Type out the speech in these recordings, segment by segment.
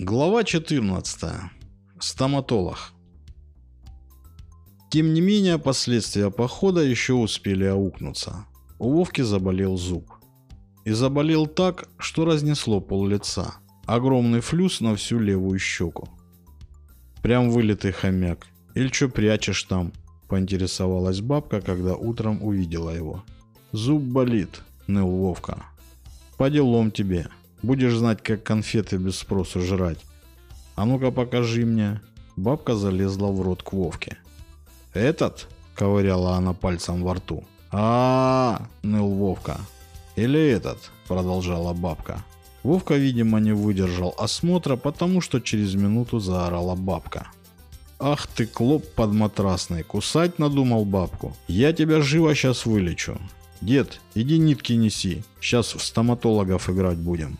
Глава 14. Стоматолог. Тем не менее, последствия похода еще успели аукнуться. У Вовки заболел зуб. И заболел так, что разнесло пол лица. Огромный флюс на всю левую щеку. Прям вылитый хомяк. Или что прячешь там? Поинтересовалась бабка, когда утром увидела его. Зуб болит, ныл Вовка. По делам тебе. Будешь знать, как конфеты без спросу жрать. А ну-ка покажи мне. Бабка залезла в рот к Вовке. Этот? Ковыряла она пальцем во рту. а, -а, -а ныл Вовка. Или этот? Продолжала бабка. Вовка, видимо, не выдержал осмотра, потому что через минуту заорала бабка. «Ах ты, клоп подматрасный, кусать надумал бабку. Я тебя живо сейчас вылечу. Дед, иди нитки неси, сейчас в стоматологов играть будем».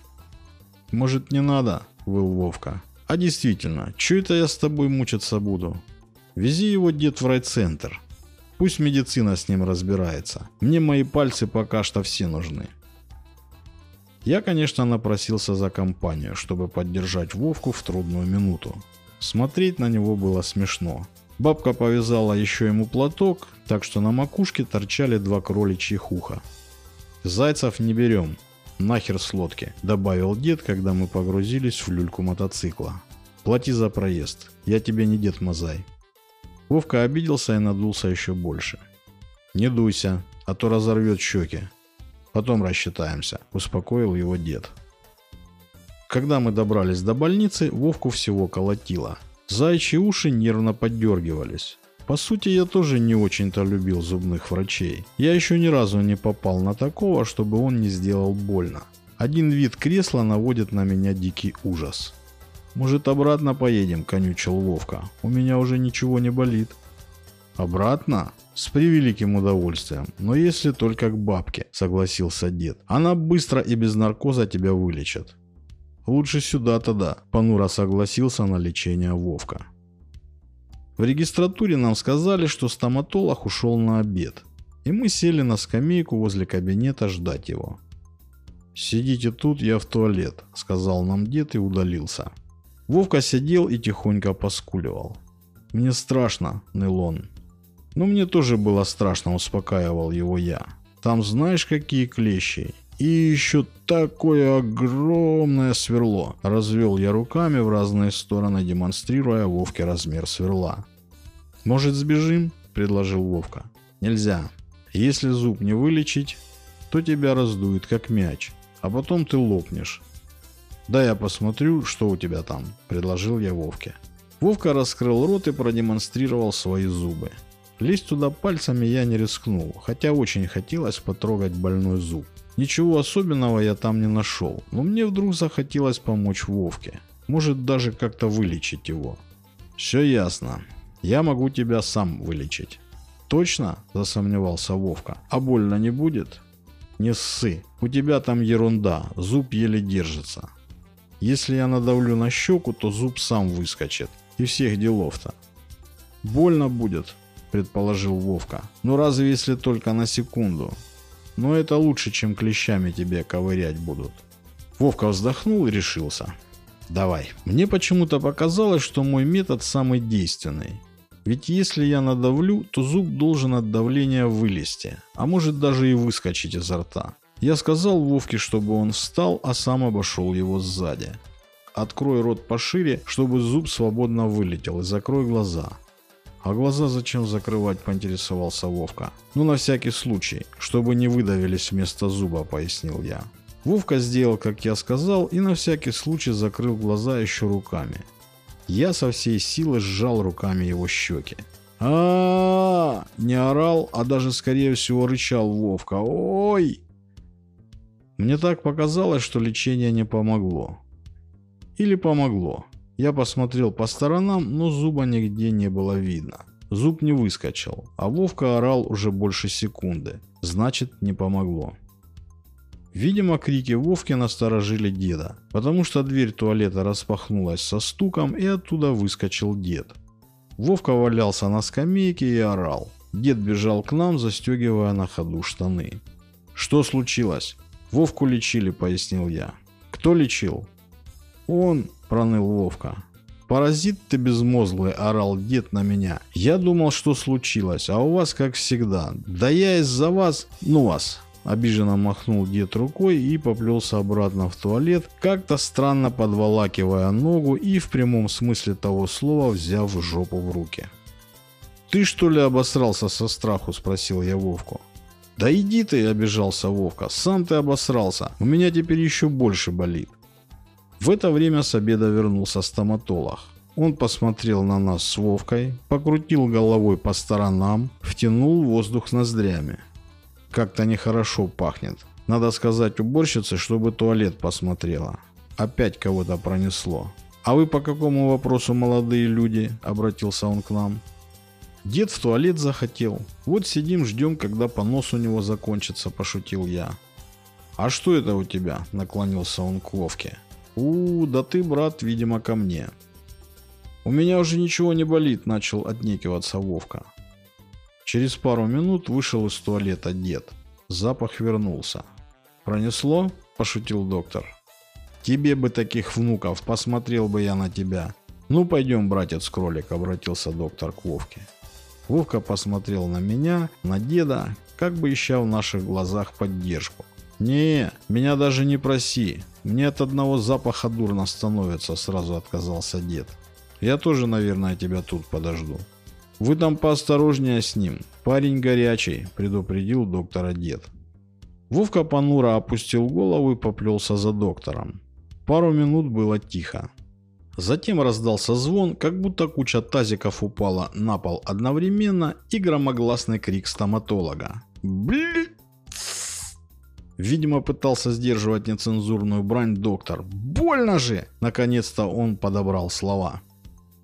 «Может, не надо?» – выл Вовка. «А действительно, чё это я с тобой мучиться буду? Вези его, дед, в райцентр. Пусть медицина с ним разбирается. Мне мои пальцы пока что все нужны». Я, конечно, напросился за компанию, чтобы поддержать Вовку в трудную минуту. Смотреть на него было смешно. Бабка повязала еще ему платок, так что на макушке торчали два кроличьих уха. «Зайцев не берем», «Нахер с лодки», — добавил дед, когда мы погрузились в люльку мотоцикла. «Плати за проезд. Я тебе не дед Мазай». Вовка обиделся и надулся еще больше. «Не дуйся, а то разорвет щеки. Потом рассчитаемся», — успокоил его дед. Когда мы добрались до больницы, Вовку всего колотило. Зайчьи уши нервно поддергивались. По сути, я тоже не очень-то любил зубных врачей. Я еще ни разу не попал на такого, чтобы он не сделал больно. Один вид кресла наводит на меня дикий ужас. «Может, обратно поедем?» – конючил Вовка. «У меня уже ничего не болит». «Обратно?» «С превеликим удовольствием, но если только к бабке», – согласился дед. «Она быстро и без наркоза тебя вылечит». «Лучше сюда тогда», – понуро согласился на лечение Вовка. В регистратуре нам сказали, что стоматолог ушел на обед, и мы сели на скамейку возле кабинета ждать его. «Сидите тут, я в туалет», — сказал нам дед и удалился. Вовка сидел и тихонько поскуливал. «Мне страшно», — ныл он. «Ну мне тоже было страшно», — успокаивал его я. «Там знаешь, какие клещи? И еще такое огромное сверло. Развел я руками в разные стороны, демонстрируя Вовке размер сверла. «Может, сбежим?» – предложил Вовка. «Нельзя. Если зуб не вылечить, то тебя раздует как мяч, а потом ты лопнешь. Да я посмотрю, что у тебя там», – предложил я Вовке. Вовка раскрыл рот и продемонстрировал свои зубы. Лезть туда пальцами я не рискнул, хотя очень хотелось потрогать больной зуб. Ничего особенного я там не нашел, но мне вдруг захотелось помочь Вовке. Может даже как-то вылечить его. Все ясно. Я могу тебя сам вылечить. Точно? Засомневался Вовка. А больно не будет? Не ссы. У тебя там ерунда. Зуб еле держится. Если я надавлю на щеку, то зуб сам выскочит. И всех делов-то. Больно будет, предположил Вовка. Ну разве если только на секунду? Но это лучше, чем клещами тебе ковырять будут. Вовка вздохнул и решился. Давай. Мне почему-то показалось, что мой метод самый действенный. Ведь если я надавлю, то зуб должен от давления вылезти, а может даже и выскочить изо рта. Я сказал Вовке, чтобы он встал, а сам обошел его сзади. Открой рот пошире, чтобы зуб свободно вылетел, и закрой глаза. «А глаза зачем закрывать?» – поинтересовался Вовка. «Ну, на всякий случай, чтобы не выдавились вместо зуба», – пояснил я. Вовка сделал, как я сказал, и на всякий случай закрыл глаза еще руками. Я со всей силы сжал руками его щеки. а, Не орал, а даже, скорее всего, рычал Вовка. «Ой!» Мне так показалось, что лечение не помогло. Или помогло. Я посмотрел по сторонам, но зуба нигде не было видно. Зуб не выскочил, а Вовка орал уже больше секунды. Значит, не помогло. Видимо, крики Вовки насторожили деда, потому что дверь туалета распахнулась со стуком и оттуда выскочил дед. Вовка валялся на скамейке и орал. Дед бежал к нам, застегивая на ходу штаны. «Что случилось?» «Вовку лечили», — пояснил я. «Кто лечил?» «Он», проныл Вовка. «Паразит ты безмозглый!» – орал дед на меня. «Я думал, что случилось, а у вас как всегда. Да я из-за вас... Ну вас!» Обиженно махнул дед рукой и поплелся обратно в туалет, как-то странно подволакивая ногу и в прямом смысле того слова взяв жопу в руки. «Ты что ли обосрался со страху?» – спросил я Вовку. «Да иди ты!» – обижался Вовка. «Сам ты обосрался. У меня теперь еще больше болит». В это время с обеда вернулся стоматолог. Он посмотрел на нас с Вовкой, покрутил головой по сторонам, втянул воздух с ноздрями. Как-то нехорошо пахнет. Надо сказать уборщице, чтобы туалет посмотрела. Опять кого-то пронесло. «А вы по какому вопросу, молодые люди?» – обратился он к нам. Дед в туалет захотел. Вот сидим, ждем, когда понос у него закончится, пошутил я. «А что это у тебя?» – наклонился он к Вовке. «У, да ты, брат, видимо, ко мне». «У меня уже ничего не болит», – начал отнекиваться Вовка. Через пару минут вышел из туалета дед. Запах вернулся. «Пронесло?» – пошутил доктор. «Тебе бы таких внуков, посмотрел бы я на тебя». «Ну, пойдем, братец-кролик», – обратился доктор к Вовке. Вовка посмотрел на меня, на деда, как бы ища в наших глазах поддержку. «Не, меня даже не проси. Мне от одного запаха дурно становится», — сразу отказался дед. «Я тоже, наверное, тебя тут подожду». «Вы там поосторожнее с ним. Парень горячий», — предупредил доктора дед. Вовка понуро опустил голову и поплелся за доктором. Пару минут было тихо. Затем раздался звон, как будто куча тазиков упала на пол одновременно и громогласный крик стоматолога. Блин! Видимо, пытался сдерживать нецензурную брань доктор. «Больно же!» Наконец-то он подобрал слова.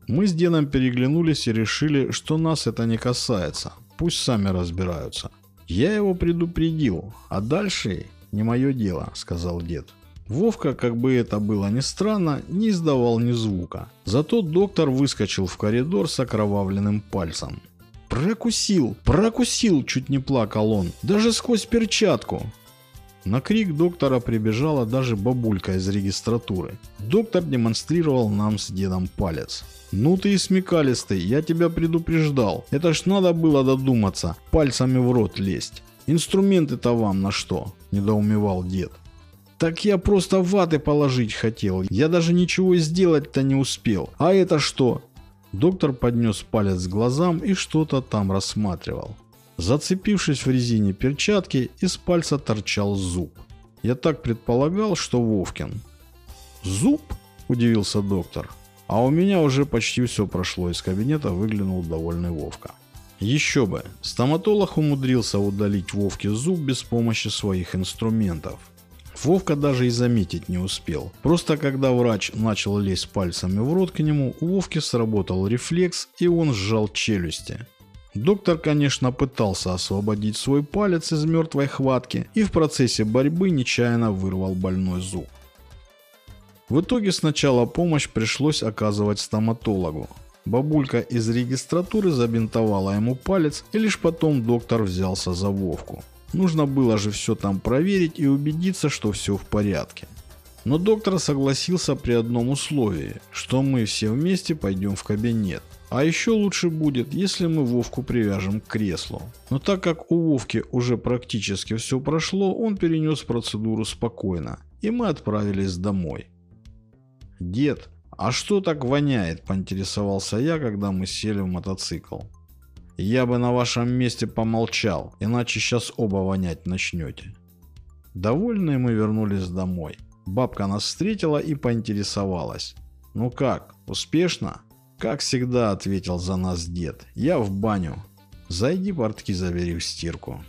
Мы с дедом переглянулись и решили, что нас это не касается. Пусть сами разбираются. Я его предупредил, а дальше не мое дело, сказал дед. Вовка, как бы это было ни странно, не издавал ни звука. Зато доктор выскочил в коридор с окровавленным пальцем. «Прокусил! Прокусил!» – чуть не плакал он. «Даже сквозь перчатку!» На крик доктора прибежала даже бабулька из регистратуры. Доктор демонстрировал нам с дедом палец. «Ну ты и смекалистый, я тебя предупреждал. Это ж надо было додуматься, пальцами в рот лезть. Инструменты-то вам на что?» – недоумевал дед. Так я просто ваты положить хотел. Я даже ничего сделать-то не успел. А это что? Доктор поднес палец к глазам и что-то там рассматривал. Зацепившись в резине перчатки, из пальца торчал зуб. Я так предполагал, что Вовкин. «Зуб?» – удивился доктор. А у меня уже почти все прошло. Из кабинета выглянул довольный Вовка. Еще бы, стоматолог умудрился удалить Вовке зуб без помощи своих инструментов. Вовка даже и заметить не успел. Просто когда врач начал лезть пальцами в рот к нему, у Вовки сработал рефлекс и он сжал челюсти. Доктор, конечно, пытался освободить свой палец из мертвой хватки и в процессе борьбы нечаянно вырвал больной зуб. В итоге сначала помощь пришлось оказывать стоматологу. Бабулька из регистратуры забинтовала ему палец, и лишь потом доктор взялся за Вовку. Нужно было же все там проверить и убедиться, что все в порядке. Но доктор согласился при одном условии, что мы все вместе пойдем в кабинет. А еще лучше будет, если мы Вовку привяжем к креслу. Но так как у Вовки уже практически все прошло, он перенес процедуру спокойно, и мы отправились домой. «Дед, а что так воняет?» – поинтересовался я, когда мы сели в мотоцикл. Я бы на вашем месте помолчал, иначе сейчас оба вонять начнете. Довольные мы вернулись домой. Бабка нас встретила и поинтересовалась. «Ну как, успешно?» «Как всегда», — ответил за нас дед. «Я в баню. Зайди портки забери в стирку».